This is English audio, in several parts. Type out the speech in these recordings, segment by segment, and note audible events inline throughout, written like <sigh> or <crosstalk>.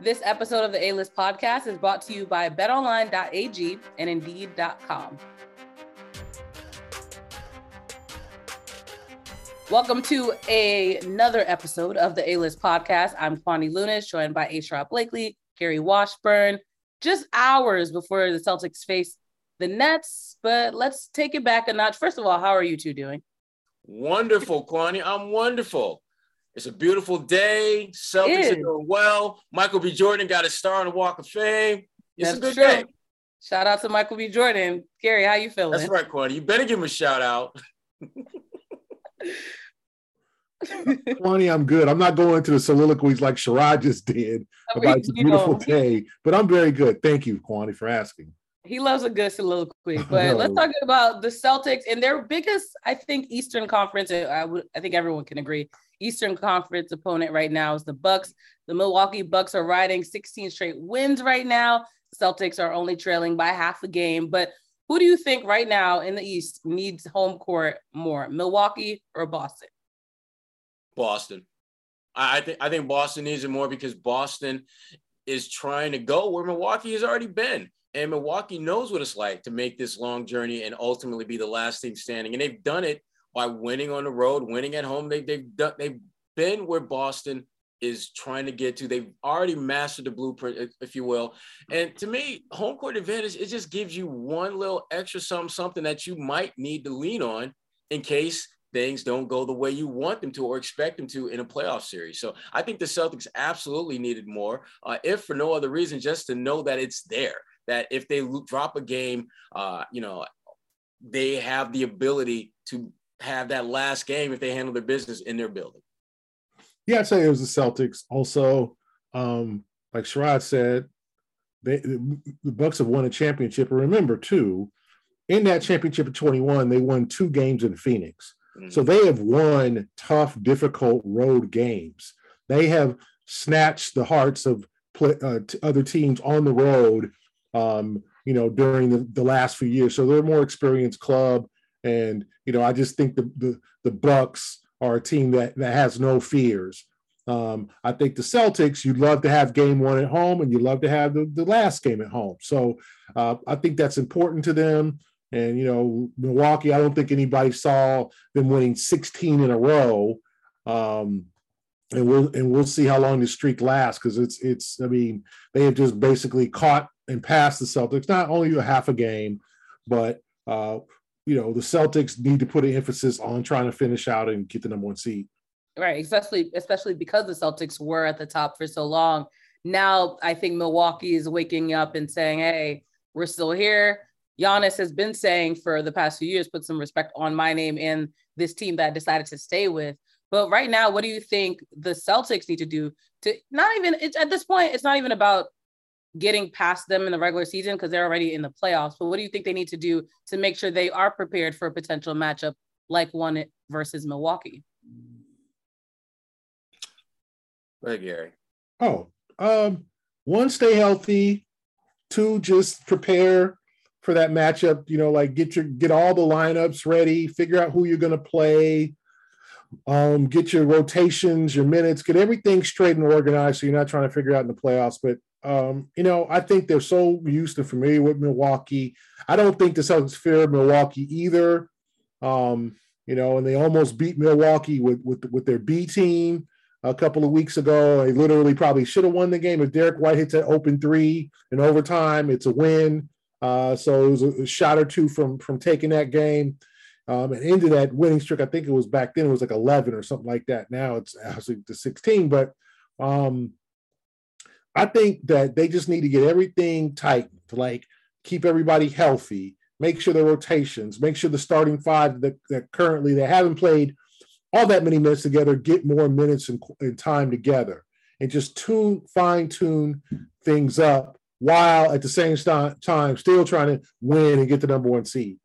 This episode of the A List podcast is brought to you by betonline.ag and indeed.com. Welcome to a, another episode of the A List podcast. I'm Kwani Lunis, joined by A. Sherrod Blakely, Gary Washburn, just hours before the Celtics face the Nets. But let's take it back a notch. First of all, how are you two doing? Wonderful, Kwani. I'm wonderful. It's a beautiful day. Celtics are doing well. Michael B. Jordan got a star on the Walk of Fame. It's That's a good true. day. Shout out to Michael B. Jordan. Gary, how you feeling? That's right, Kwani. You better give him a shout out. <laughs> Kwani, I'm good. I'm not going into the soliloquies like Sherrod just did about it's a beautiful day, but I'm very good. Thank you, Kwani, for asking. He loves a good soliloquy. <laughs> But let's talk about the Celtics and their biggest, I think, Eastern Conference. I would, I think everyone can agree, Eastern Conference opponent right now is the Bucks. The Milwaukee Bucks are riding 16 straight wins right now. Celtics are only trailing by half a game. But who do you think right now in the East needs home court more, Milwaukee or Boston? Boston. I, think I think Boston needs it more because Boston is trying to go where Milwaukee has already been. And Milwaukee knows what it's like to make this long journey and ultimately be the last team standing. And they've done it by winning on the road, winning at home. They, they've done, they've been where Boston is trying to get to. They've already mastered the blueprint, if you will. And to me, home court advantage, it just gives you one little extra something, something that you might need to lean on in case things don't go the way you want them to or expect them to in a playoff series. So I think the Celtics absolutely needed more, uh, if for no other reason, just to know that it's there. That if they drop a game, uh, you know, they have the ability to have that last game if they handle their business in their building. Yeah, I'd say it was the Celtics. Also, um, like Sherrod said, they, the Bucks have won a championship. And remember, too, in that championship of 21, they won two games in Phoenix. Mm-hmm. So they have won tough, difficult road games. They have snatched the hearts of play, uh, other teams on the road, um, you know, during the, the last few years. So they're a more experienced club. And you know, I just think the the, the Bucks are a team that that has no fears. Um, I think the Celtics, you'd love to have game one at home and you'd love to have the, the last game at home. So uh, I think that's important to them. And, you know, Milwaukee, I don't think anybody saw them winning 16 in a row. Um, and we'll and we'll see how long the streak lasts because it's it's I mean they have just basically caught and passed the Celtics not only a half a game, but uh, you know the Celtics need to put an emphasis on trying to finish out and get the number one seed. Right, especially especially because the Celtics were at the top for so long. Now I think Milwaukee is waking up and saying, "Hey, we're still here." Giannis has been saying for the past few years, "Put some respect on my name and this team that I decided to stay with." But right now, what do you think the Celtics need to do to not even at this point? It's not even about getting past them in the regular season because they're already in the playoffs. But what do you think they need to do to make sure they are prepared for a potential matchup like one versus Milwaukee? Hey, Gary. Oh, um, one, stay healthy. Two, just prepare for that matchup. You know, like get your get all the lineups ready, figure out who you're going to play, um, get your rotations, your minutes, get everything straight and organized so you're not trying to figure out in the playoffs. But um, you know, I think they're so used and familiar with Milwaukee. I don't think the Celtics fear Milwaukee either. Um, you know, and they almost beat Milwaukee with with with their B team a couple of weeks ago. They literally probably should have won the game if Derrick White hits an open three in overtime. It's a win. Uh, so it was a, shot or two from from taking that game. Um, and into that winning streak, I think it was back then it was like 11 or something like that. Now it's actually the 16, but um, I think that they just need to get everything tightened, like keep everybody healthy, make sure the rotations, make sure the starting five that, that currently they haven't played all that many minutes together, get more minutes and, and time together, and just tune, fine tune things up while at the same time still trying to win and get the number one seed.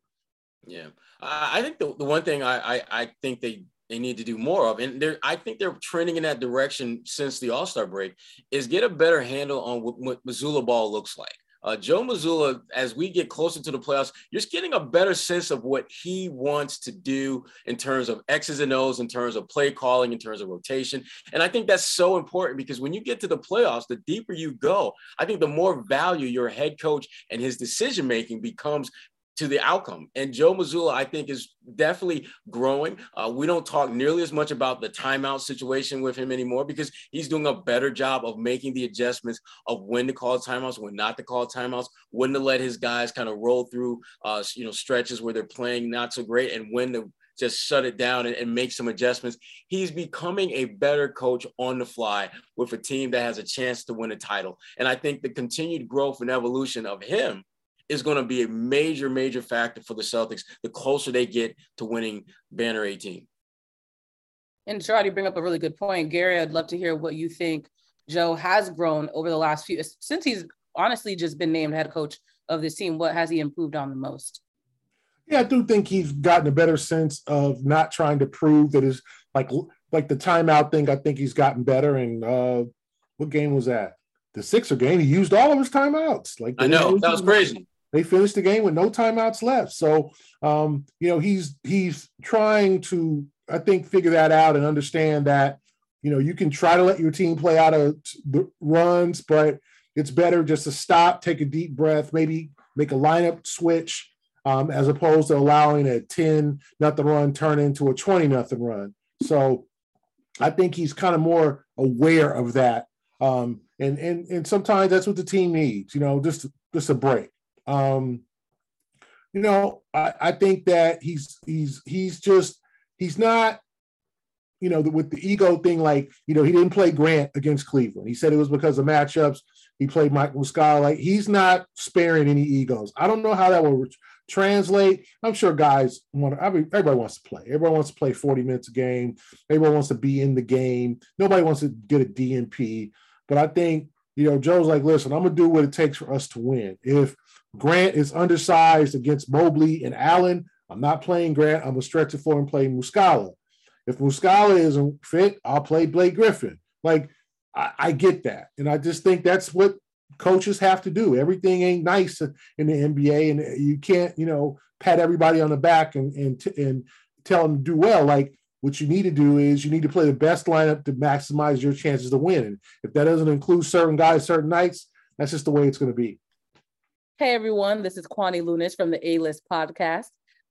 Yeah. I think the, the one thing I, I, I think they they need to do more of. And they're, I think they're trending in that direction since the All Star break. Is get a better handle on what, what Mazzulla ball looks like. uh, Joe Mazzulla, as we get closer to the playoffs, you're getting a better sense of what he wants to do in terms of X's and O's, in terms of play calling, in terms of rotation. And I think that's so important because when you get to the playoffs, the deeper you go, I think the more value your head coach and his decision making becomes to the outcome. And Joe Mazzulla, I think, is definitely growing. Uh, we don't talk nearly as much about the timeout situation with him anymore because he's doing a better job of making the adjustments of when to call timeouts, when not to call timeouts, when to let his guys kind of roll through, uh, you know, stretches where they're playing not so great, and when to just shut it down and, and make some adjustments. He's becoming a better coach on the fly with a team that has a chance to win a title. And I think the continued growth and evolution of him is going to be a major, major factor for the Celtics the closer they get to winning Banner 18. And Sherrod, you bring up a really good point. Gary, I'd love to hear what you think Joe has grown over the last few, since he's honestly just been named head coach of this team. What has he improved on the most? Yeah, I do think he's gotten a better sense of not trying to prove that is like like the timeout thing. I think he's gotten better. And uh, what game was that? The Sixer game. He used all of his timeouts. Like I know that was crazy. They finished the game with no timeouts left. So, um, you know, he's he's trying to, I think, figure that out and understand that, you know, you can try to let your team play out of the runs, but it's better just to stop, take a deep breath, maybe make a lineup switch, um, as opposed to allowing a 10 nothing run turn into a 20 nothing run. So I think he's kind of more aware of that. Um, and and and sometimes that's what the team needs, you know, just just a break. Um, you know, I, I think that he's he's he's just he's not, you know, with the ego thing. Like you know, he didn't play Grant against Cleveland. He said it was because of matchups. He played Mike Muscala. Like he's not sparing any egos. I don't know how that will translate. I'm sure guys want. To, I mean, everybody wants to play. Everybody wants to play 40 minutes a game. Everybody wants to be in the game. Nobody wants to get a DNP. But I think you know, Joe's like, listen, I'm gonna do what it takes for us to win. If Grant is undersized against Mobley and Allen. I'm not playing Grant. I'm gonna stretch it for and play Muscala. If Muscala isn't fit, I'll play Blake Griffin. Like I, I, get that, and I just think that's what coaches have to do. Everything ain't nice in the NBA, and you can't, you know, pat everybody on the back and and and tell them to do well. Like what you need to do is you need to play the best lineup to maximize your chances to win. And if that doesn't include certain guys, certain nights, that's just the way it's going to be. Hey everyone, this is Kwani Lunis from the A List podcast.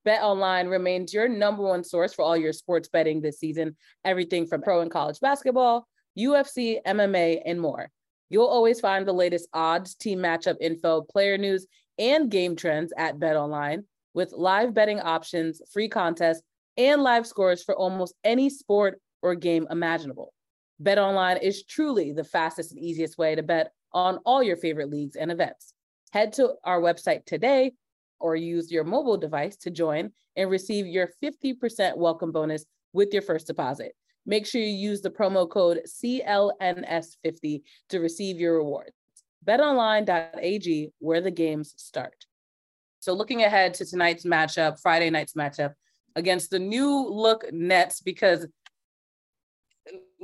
Bet Online remains your number one source for all your sports betting this season, everything from pro and college basketball, UFC, MMA, and more. You'll always find the latest odds, team matchup info, player news, and game trends at Bet Online with live betting options, free contests, and live scores for almost any sport or game imaginable. Bet Online is truly the fastest and easiest way to bet on all your favorite leagues and events. Head to our website today or use your mobile device to join and receive your 50% welcome bonus with your first deposit. Make sure you use the promo code CLNS50 to receive your rewards. BetOnline.ag, where the games start. So, looking ahead to tonight's matchup, Friday night's matchup against the new look Nets, because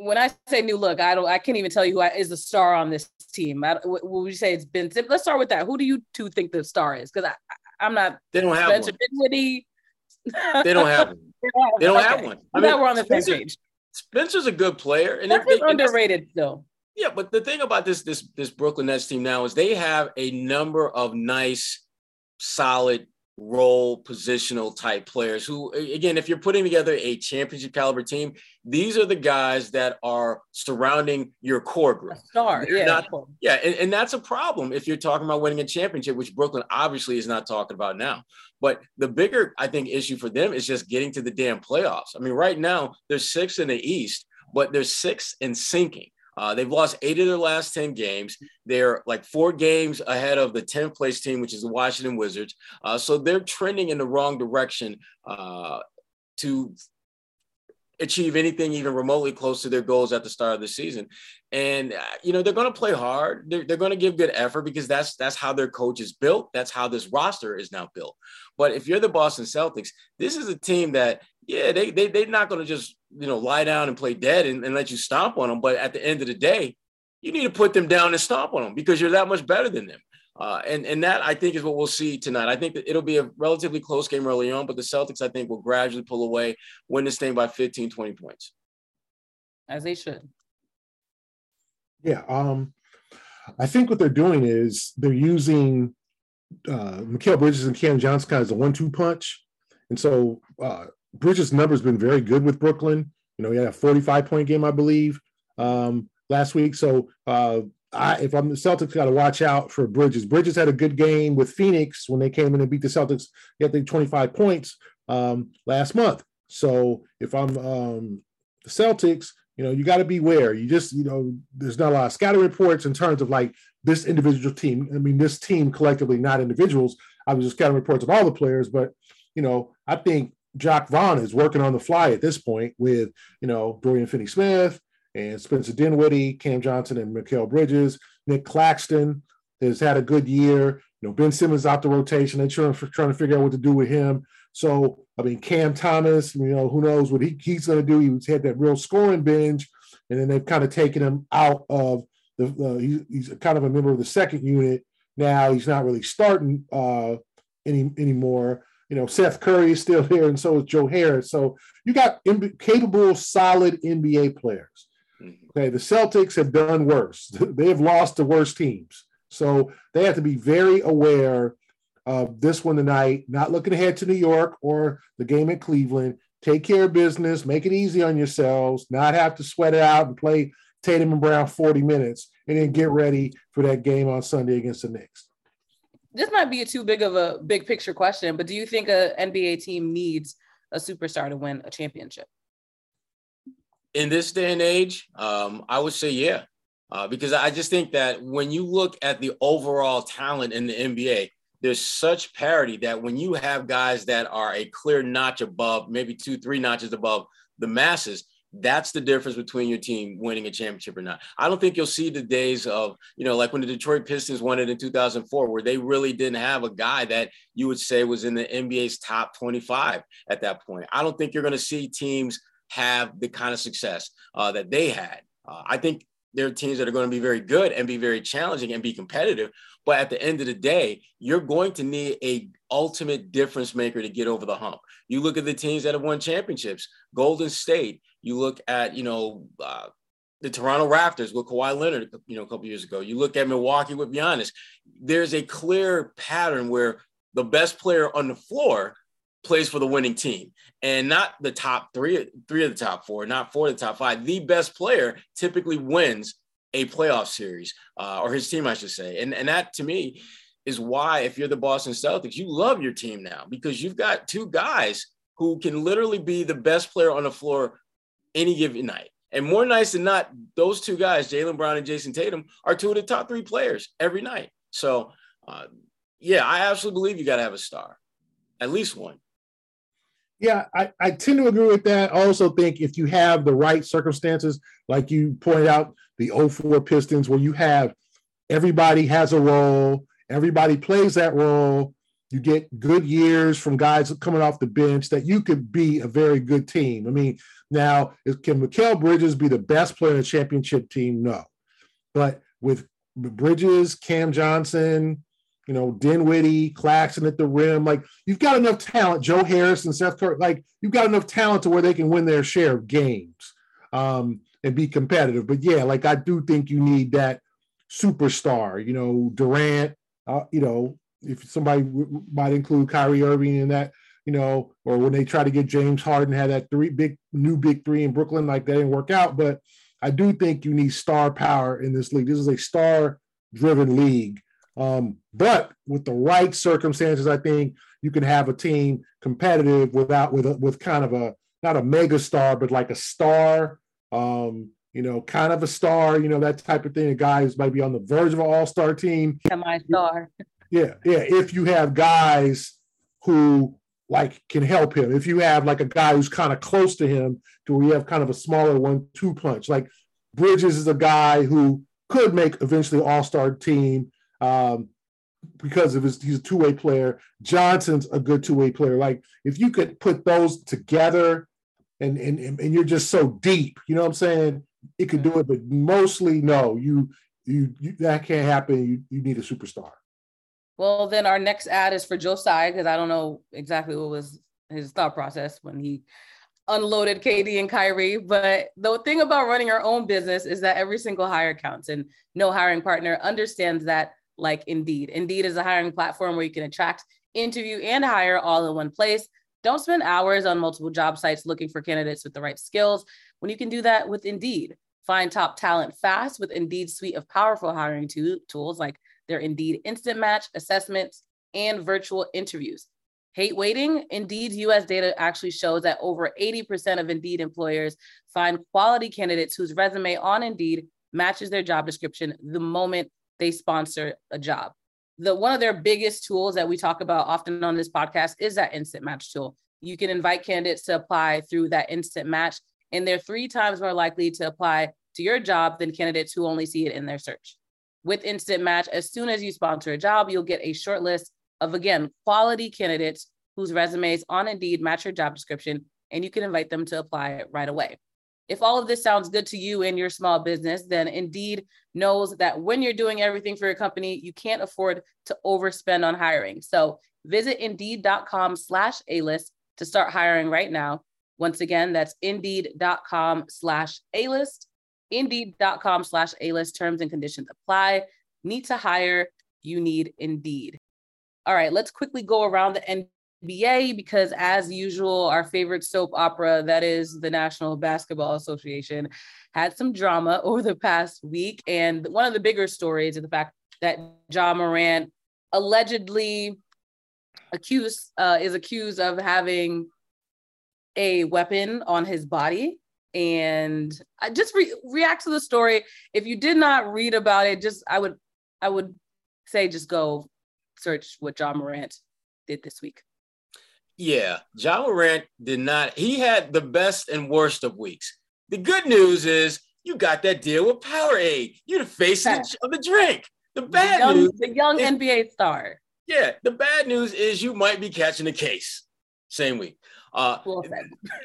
when I say new look, I don't, I can't even tell you who I, is the star on this team. I, would you say it's Ben? Let's start with that. Who do you two think the star is? Because I, I'm not. They don't have Spencer one. they don't have one. <laughs> they don't have one. I mean, we're on the same page. Spencer's a good player, and Spencer's underrated though. Yeah, but the thing about this this this Brooklyn Nets team now is they have a number of nice, solid role positional type players who again if you're putting together a championship caliber team these are the guys that are surrounding your core group. A star yeah. not, yeah and, and that's a problem if you're talking about winning a championship which brooklyn obviously is not talking about now. But the bigger i think issue for them is just getting to the damn playoffs. I mean right now there's six in the east but there's six and sinking uh, they've lost eight of their last 10 games. They're like four games ahead of the 10th place team, which is the Washington Wizards. Uh, so they're trending in the wrong direction uh, to achieve anything even remotely close to their goals at the start of the season. And uh, you know they're going to play hard. They're, they're going to give good effort because that's that's how their coach is built. That's how this roster is now built. But if you're the Boston Celtics, this is a team that yeah they, they they're not going to just you know lie down and play dead and, and let you stomp on them. But at the end of the day, you need to put them down and stomp on them because you're that much better than them. Uh, and and that I think is what we'll see tonight. I think that it'll be a relatively close game early on, but the Celtics I think will gradually pull away, win this thing by 15, 20 points. As they should. Yeah. Um, I think what they're doing is they're using uh, Mikal Bridges and Cam Johnson kind of as a one-two punch, and so uh, Bridges' numbers been very good with Brooklyn. You know, he had a 45 point game, I believe, um, last week. So uh, I, if I'm the Celtics, got to watch out for Bridges. Bridges had a good game with Phoenix when they came in and beat the Celtics. He had the 25 points um, last month. So if I'm um, the Celtics, you know, you got to beware. You just, you know, there's not a lot of scouting reports in terms of like this individual team. I mean, this team collectively, not individuals. I was just scouting reports of all the players, but you know, I think Jacque Vaughn is working on the fly at this point with, you know, Dorian Finney Smith and Spencer Dinwiddie, Cam Johnson, and Mikal Bridges. Nic Claxton has had a good year. You know, Ben Simmons out the rotation. They're trying, trying to figure out what to do with him. So, I mean, Cam Thomas, you know, who knows what he, he's going to do. He's had that real scoring binge, and then they've kind of taken him out of the, uh, he, he's kind of a member of the second unit. Now he's not really starting uh, any anymore. You know, Seth Curry is still <laughs> here, and so is Joe Harris. So you got capable, solid NBA players. Mm-hmm. Okay, the Celtics have done worse. <laughs> they have lost to worse teams. So they have to be very aware of this one tonight, not looking ahead to New York or the game at Cleveland. Take care of business, make it easy on yourselves, not have to sweat it out and play Tatum and Brown 40 minutes, and then get ready for that game on Sunday against the Knicks. This might be a too big of a big picture question, but do you think a NBA team needs a superstar to win a championship? In this day and age, um, I would say yeah, uh, because I just think that when you look at the overall talent in the NBA, there's such parity that when you have guys that are a clear notch above, maybe two, three notches above the masses, that's the difference between your team winning a championship or not. I don't think you'll see the days of, you know, like when the Detroit Pistons won it in 2004, where they really didn't have a guy that you would say was in the NBA's top 25 at that point. I don't think you're going to see teams have the kind of success uh, that they had. Uh, I think there are teams that are going to be very good and be very challenging and be competitive. But at the end of the day, you're going to need a ultimate difference maker to get over the hump. You look at the teams that have won championships, Golden State. You look at you know uh, the Toronto Raptors with Kawhi Leonard, you know, a couple years ago. You look at Milwaukee with Giannis. There's a clear pattern where the best player on the floor plays for the winning team and not the top three, three of the top four, not four of the top five. The best player typically wins a playoff series, uh, or his team, I should say. And, and that to me is why, if you're the Boston Celtics, you love your team now because you've got two guys who can literally be the best player on the floor any given night. And more nights than not, those two guys, Jaylen Brown and Jayson Tatum, are two of the top three players every night. So, uh, yeah, I absolutely believe you got to have a star, at least one. Yeah, I, I tend to agree with that. I also think if you have the right circumstances, like you pointed out, the 04 Pistons, where you have everybody has a role, everybody plays that role, you get good years from guys coming off the bench, that you could be a very good team. I mean, now, can Mikal Bridges be the best player in a championship team? No. But with Bridges, Cam Johnson, you know, Dinwiddie, Claxton at the rim. Like you've got enough talent, Joe Harris and Seth Curry. Like you've got enough talent to where they can win their share of games um, and be competitive. But yeah, like I do think you need that superstar. You know, Durant. Uh, you know, if somebody w- might include Kyrie Irving in that. You know, or when they try to get James Harden, had that three big new big three in Brooklyn, like that didn't work out. But I do think you need star power in this league. This is a star driven league um, but with the right circumstances, I think you can have a team competitive without with a, with kind of a not a mega star, but like a star. Um, you know, kind of a star. You know that type of thing. A guy who's might be on the verge of an all star team. Semi star. Yeah, yeah. If you have guys who like can help him, if you have like a guy who's kind of close to him, to we have kind of a smaller one two punch. Like Bridges is a guy who could make eventually all star team um, because of his he's a two-way player. Johnson's a good two-way player. Like if you could put those together and and and you're just so deep, you know what I'm saying? It could do it, but mostly no, you you, you that can't happen. You you need a superstar. Well, then our next ad is for Tsai because I don't know exactly what was his thought process when he unloaded KD and Kyrie. But the thing about running our own business is that every single hire counts, and no hiring partner understands that. Like Indeed, Indeed is a hiring platform where you can attract, interview, and hire all in one place. Don't spend hours on multiple job sites looking for candidates with the right skills when you can do that with Indeed. Find top talent fast with Indeed's suite of powerful hiring to- tools like their Indeed Instant Match, assessments, and virtual interviews. Hate waiting? Indeed's US data actually shows that over 80% of Indeed employers find quality candidates whose resume on Indeed matches their job description the moment they sponsor a job. The one of their biggest tools that we talk about often on this podcast is that instant match tool. You can invite candidates to apply through that instant match, and they're three times more likely to apply to your job than candidates who only see it in their search. With instant match, as soon as you sponsor a job, you'll get a short list of again quality candidates whose resumes on Indeed match your job description, and you can invite them to apply right away. If all of this sounds good to you and your small business, then Indeed knows that when you're doing everything for your company, you can't afford to overspend on hiring. So visit indeed.com slash A-list to start hiring right now. Once again, that's indeed.com slash A-list, indeed.com slash A-list. Terms and conditions apply. Need to hire, you need Indeed. All right, let's quickly go around the NBA because, as usual, our favorite soap opera, that is the National Basketball Association, had some drama <laughs> over the past week. And one of the bigger stories is the fact that Ja Morant allegedly accused uh, is accused of having a weapon on his body and I just re- react to the story if you did not read about it just i would i would say just go search what Ja Morant did this week yeah, Ja Morant did not. He had the best and worst of weeks. The good news is you got that deal with Powerade. You're the face of the, of the drink. The bad the young, news, the young is, NBA star. Yeah, the bad news is you might be catching a case. Same week. Uh, well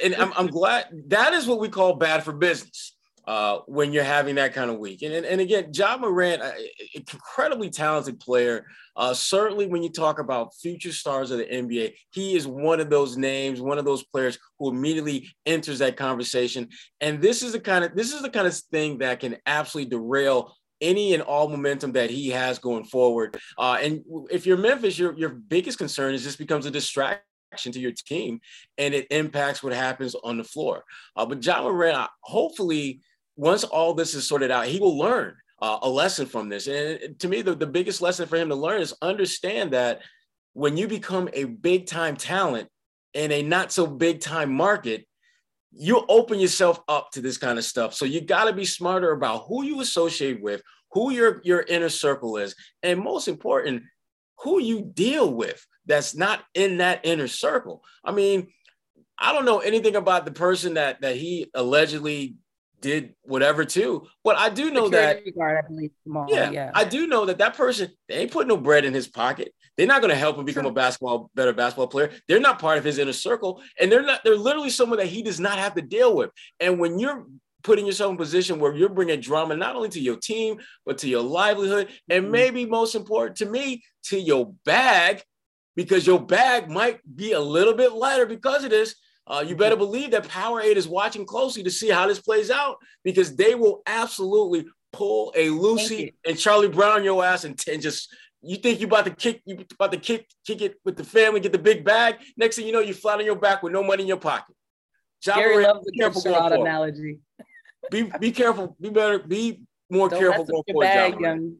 and I'm, I'm glad that is what we call bad for business uh, when you're having that kind of week. And, and, and again, Ja Morant, uh, incredibly talented player. Uh, certainly, when you talk about future stars of the NBA, he is one of those names, one of those players who immediately enters that conversation. And this is the kind of this is the kind of thing that can absolutely derail any and all momentum that he has going forward. Uh, and if you're Memphis, your your biggest concern is this becomes a distraction to your team and it impacts what happens on the floor. Uh, but Ja Morant, hopefully once all this is sorted out, he will learn uh, a lesson from this. And to me, the, the biggest lesson for him to learn is understand that when you become a big time talent in a not so big time market, you open yourself up to this kind of stuff. So you got to be smarter about who you associate with, who your, your inner circle is, and most important, who you deal with that's not in that inner circle. I mean, I don't know anything about the person that that he allegedly did whatever to, But I do know Security that guard, I believe, yeah, yeah, I do know that that person they ain't putting no bread in his pocket. They're not going to help him become a basketball better basketball player. They're not part of his inner circle, and they're not. They're literally someone that he does not have to deal with. And when you're putting yourself in a position where you're bringing drama not only to your team but to your livelihood, and mm-hmm. maybe most important to me, to your bag, because your bag might be a little bit lighter because of this uh, you better believe that Powerade is watching closely to see how this plays out because they will absolutely pull a Lucy and Charlie Brown your ass and, and just you think you about to kick you about to kick kick it with the family, get the big bag. Next thing you know, you flat on your back with no money in your pocket. John Gary loves the careful going analogy. Be be careful. Be better. Be more Don't careful going forward. Bag, young.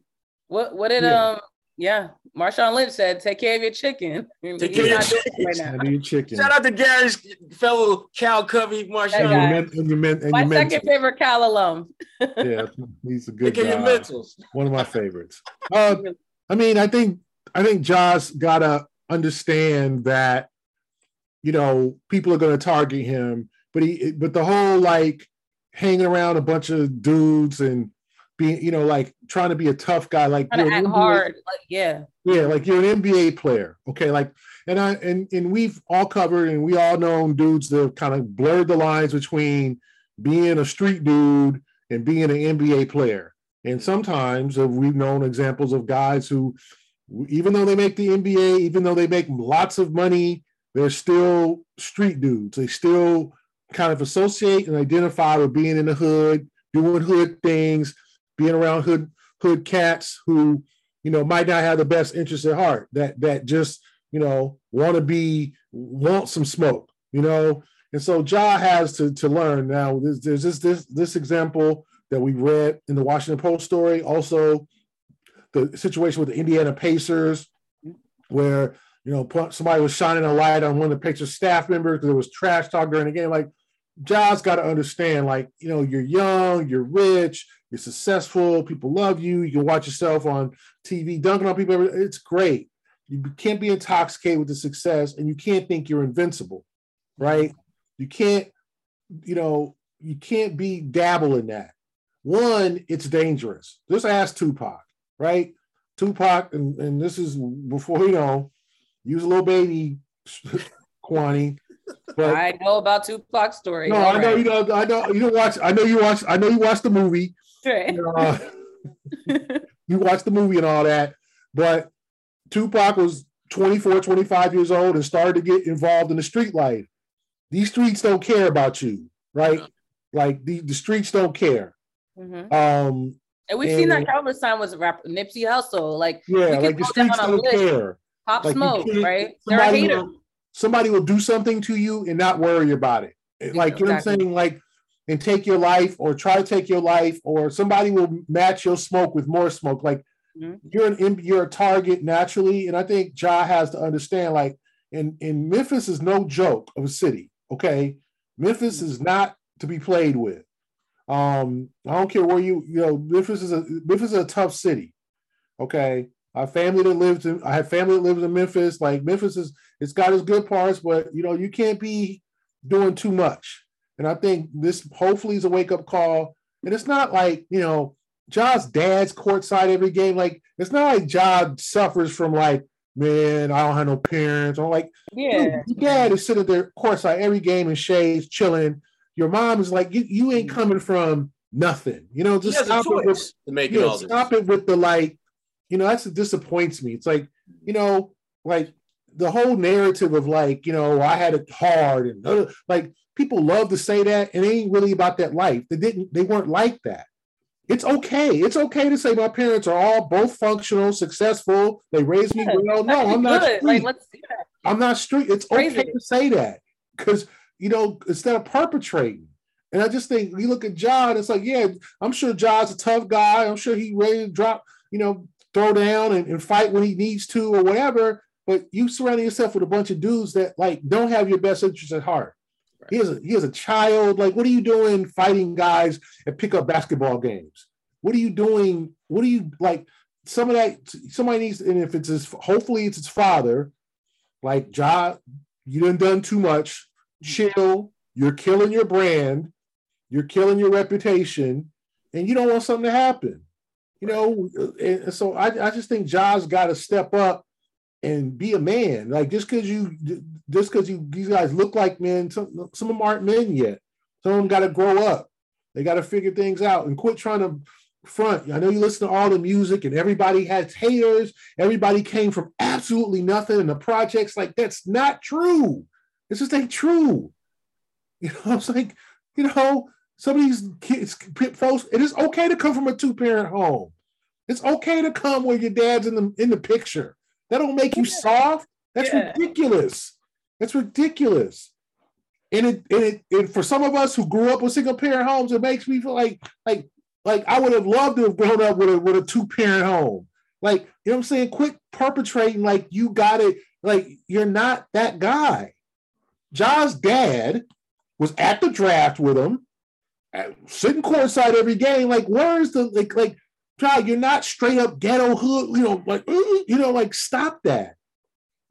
What what did yeah. um yeah, Marshawn Lynch said, "Take care of your chicken." <laughs> Take care of your chicken. Right your chicken. Shout out to Gary's fellow Cal Covey, Marshawn. And you, and you, and My second favorite Cal alum. yeah, <laughs> he's a good Take guy. Your mentals. One of my favorites. Uh, I mean, I think I think Josh gotta understand that you know people are going to target him, but he but the whole like hanging around a bunch of dudes and being, you know, like trying to be a tough guy, like trying to act NBA, hard, like yeah, yeah, like you're an NBA player, okay, like, and I and and we've all covered and we all known dudes that have kind of blurred the lines between being a street dude and being an NBA player, and sometimes uh, we've known examples of guys who even though they make the NBA, even though they make lots of money, they're still street dudes. They still kind of associate and identify with being in the hood, doing hood things, being around hood hood cats who, you know, might not have the best interest at heart. That that just, you know, want to be want some smoke, you know. And so Ja has to to learn. Now, there's, there's this this this example that we read in the Washington Post story. Also, the situation with the Indiana Pacers, where you know somebody was shining a light on one of the Pacers staff members because there was trash talk during the game. Like, Ja's got to understand, like, you know, you're young, you're rich, you're successful, people love you, you can watch yourself on TV dunking on people. It's great. You can't be intoxicated with the success, and you can't think you're invincible, right? You can't, you know, you can't be dabble in that. One, it's dangerous. Just ask Tupac, right? Tupac, and, and this is before you know, use a little baby, <laughs> Kwani. But I know about Tupac's story. No, I know right. you know. I know you don't watch. I know you watch. I know you watched the movie. Right. Uh, <laughs> <laughs> you watch the movie and all that, but Tupac was 24, 25 years old and started to get involved in the street life. These streets don't care about you, right? Like the, the streets don't care. Mm-hmm. Um, and we've and, seen that countless times with rapper Nipsey Hussle. Like, yeah, like the streets don't care. Pop like Smoke, right? They're a hater. Will, somebody will do something to you and not worry about it. Like, exactly. you know what I'm saying? Like, and take your life or try to take your life, or somebody will match your smoke with more smoke. Like, mm-hmm. you're an you're a target naturally. And I think Ja has to understand, like, in, in Memphis is no joke of a city. Okay. Memphis mm-hmm. is not to be played with. Um, I don't care where you, you know, Memphis is a Memphis is a tough city. Okay. I have family that lives in I have family that lives in Memphis. Like Memphis is it's got its good parts, but you know, you can't be doing too much. And I think this hopefully is a wake-up call. And it's not like, you know, Ja's dad's courtside every game. Like it's not like Ja suffers from like, man, I don't have no parents. Or like, yeah, your dad is sitting there courtside every game in shades, chilling your mom is like, you, you ain't coming from nothing. You know, just stop it with, to make it all stop it with the like, you know, that's what disappoints me. It's like, you know, like the whole narrative of like, you know, I had it hard and uh, like people love to say that and it ain't really about that life. They didn't, they weren't like that. It's okay. It's okay to say my parents are all both functional, successful. They raised me well. No, I'm not. Street. Like, let's that. I'm not street. It's Crazy. okay to say that because you know, instead of perpetrating. And I just think you look at John, it's like, yeah, I'm sure John's a tough guy. I'm sure he ready to drop, you know, throw down and, and fight when he needs to or whatever. But you surrounding yourself with a bunch of dudes that like don't have your best interest at heart. Right. He has a he has a child. Like, what are you doing fighting guys at pickup basketball games? What are you doing? What are you like? Some of that somebody needs, and if it's his, hopefully it's his father. Like, Ja, you done done too much mm-hmm. chill. You're killing your brand. You're killing your reputation, and you don't want something to happen. You know, and so I, I just think Ja's got to step up and be a man. Like just because you, just because you, these guys look like men, some, some of them aren't men yet. Some of them got to grow up. They got to figure things out and quit trying to front. I know you listen to all the music and everybody has haters. Everybody came from absolutely nothing in the projects. Like that's not true. It just ain't true. <laughs> You know, I was like, you know, some of these kids, folks, it is okay to come from a two-parent home. It's okay to come where your dad's in the in the picture. That don't make you soft. That's yeah. ridiculous. That's ridiculous. And it, and it and for some of us who grew up with single parent homes, it makes me feel like like like I would have loved to have grown up with a with a two parent home. Like you know what I'm saying? Quit perpetrating like you got it. Like you're not that guy. Ja's dad was at the draft with him, sitting courtside every game. Like, where's the like like Ja, you're not straight up ghetto hood, you know, like you know, like stop that.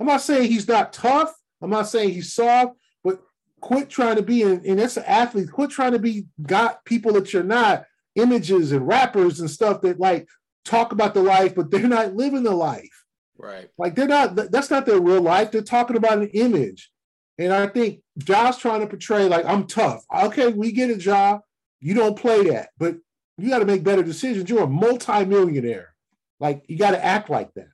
I'm not saying he's not tough. I'm not saying he's soft, but quit trying to be and, and that's an athlete. Quit trying to be got people that you're not, images and rappers and stuff that like talk about the life, but they're not living the life. Right. Like they're not. That's not their real life. They're talking about an image. And I think Ja's trying to portray like I'm tough. Okay, we get it, Ja. You don't play that, but you got to make better decisions. You're a multimillionaire. Like you got to act like that.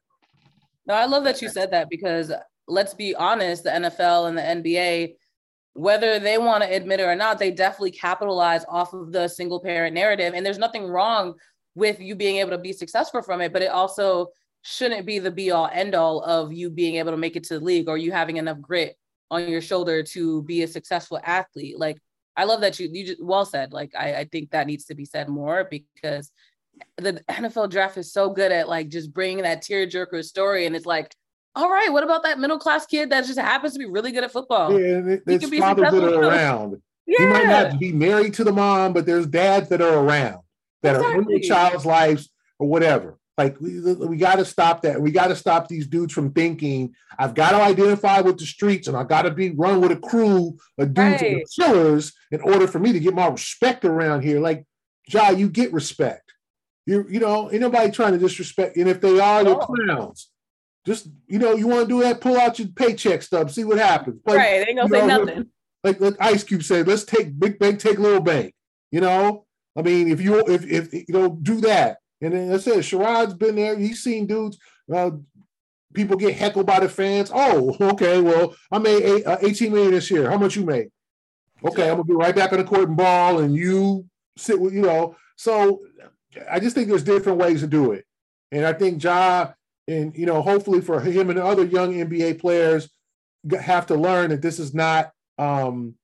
No, I love that you said that because let's be honest, the NFL and the NBA, whether they want to admit it or not, they definitely capitalize off of the single parent narrative. And there's nothing wrong with you being able to be successful from it, but it also shouldn't be the be all end all of you being able to make it to the league or you having enough grit on your shoulder to be a successful athlete. Like I love that you you just well said. Like I, I think that needs to be said more because the NFL draft is so good at like just bringing that tearjerker story, and it's like, all right, what about that middle class kid that just happens to be really good at football? Yeah, there's fathers that are around. Yeah. He might not be married to the mom, but there's dads that are around that exactly. are in the child's lives or whatever. Like we, we got to stop that. We got to stop these dudes from thinking I've got to identify with the streets and I got to be run with a crew of dudes right. and killers in order for me to get my respect around here. Like, Ja, you get respect. You you know, ain't nobody trying to disrespect. And if they are, they're clowns. Just you know, you want to do that, pull out your paycheck stub, see what happens. Like, right, they ain't gonna say know, nothing. Like like Ice Cube said, let's take big bank, take little bank. You know, I mean, if you if if you know do that, and then I said, Sherrod's been there. He's seen dudes. Uh, people get heckled by the fans. Oh, okay. Well, I made eight, uh, 18 million this year. How much you made? Okay, I'm gonna be right back on the court and ball, and you sit with you know. So I just think there's different ways to do it, and I think Ja and you know, hopefully for him and other young NBA players have to learn that this is not um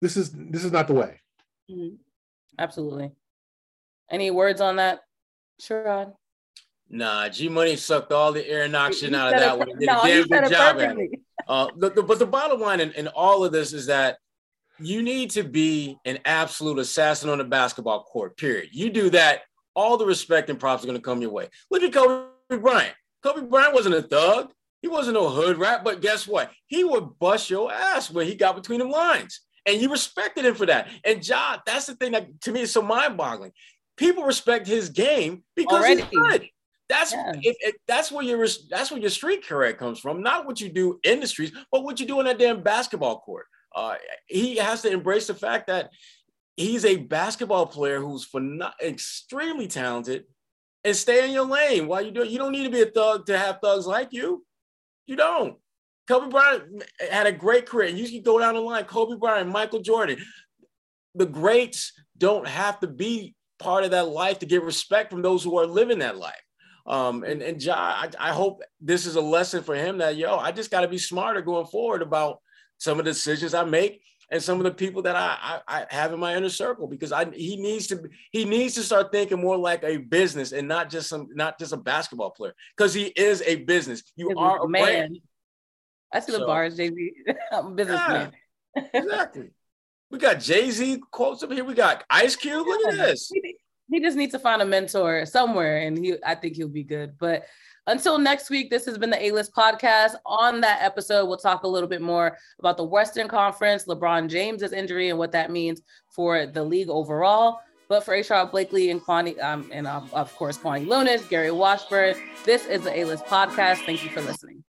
this is this is not the way. Mm-hmm. Absolutely. Any words on that, Sherrod? Nah, G Money sucked all the air and oxygen out of that one. Did no, a damn good job at it. Uh, the, the, but the bottom line in, in all of this is that you need to be an absolute assassin on the basketball court, period. You do that, all the respect and props are going to come your way. Look at Kobe Bryant. Kobe Bryant wasn't a thug. He wasn't no hood rat, but guess what? He would bust your ass when he got between the lines. And you respected him for that. And Ja, that's the thing that to me is so mind-boggling people respect his game because Already. he's good. That's yeah. if, if, that's where your that's where your street career comes from. Not what you do in the streets, but what you do in that damn basketball court. Uh, he has to embrace the fact that he's a basketball player who's phen- extremely talented, and stay in your lane while you do it. You don't need to be a thug to have thugs like you. You don't. Kobe Bryant had a great career. You can go down the line. Kobe Bryant, Michael Jordan. The greats don't have to be part of that life to get respect from those who are living that life. Um, and and Ja, I, I hope this is a lesson for him that yo, I just got to be smarter going forward about some of the decisions I make and some of the people that I, I, I, have in my inner circle because I he needs to he needs to start thinking more like a business and not just some not just a basketball player because he is a business. You are a man. Brand. I see so, the bars, Jay <laughs> I'm a businessman. Yeah, exactly. <laughs> We got Jay Z quotes up here. We got Ice Cube. Look at this. He just needs to find a mentor somewhere, and he I think he'll be good. But until next week, this has been the A List podcast. On that episode, we'll talk a little bit more about the Western Conference, LeBron James's injury, and what that means for the league overall. But for A. Sherrod Blakely and Kwani, um, and um, of course, Kwani Lunis, Gary Washburn, this is the A List podcast. Thank you for listening.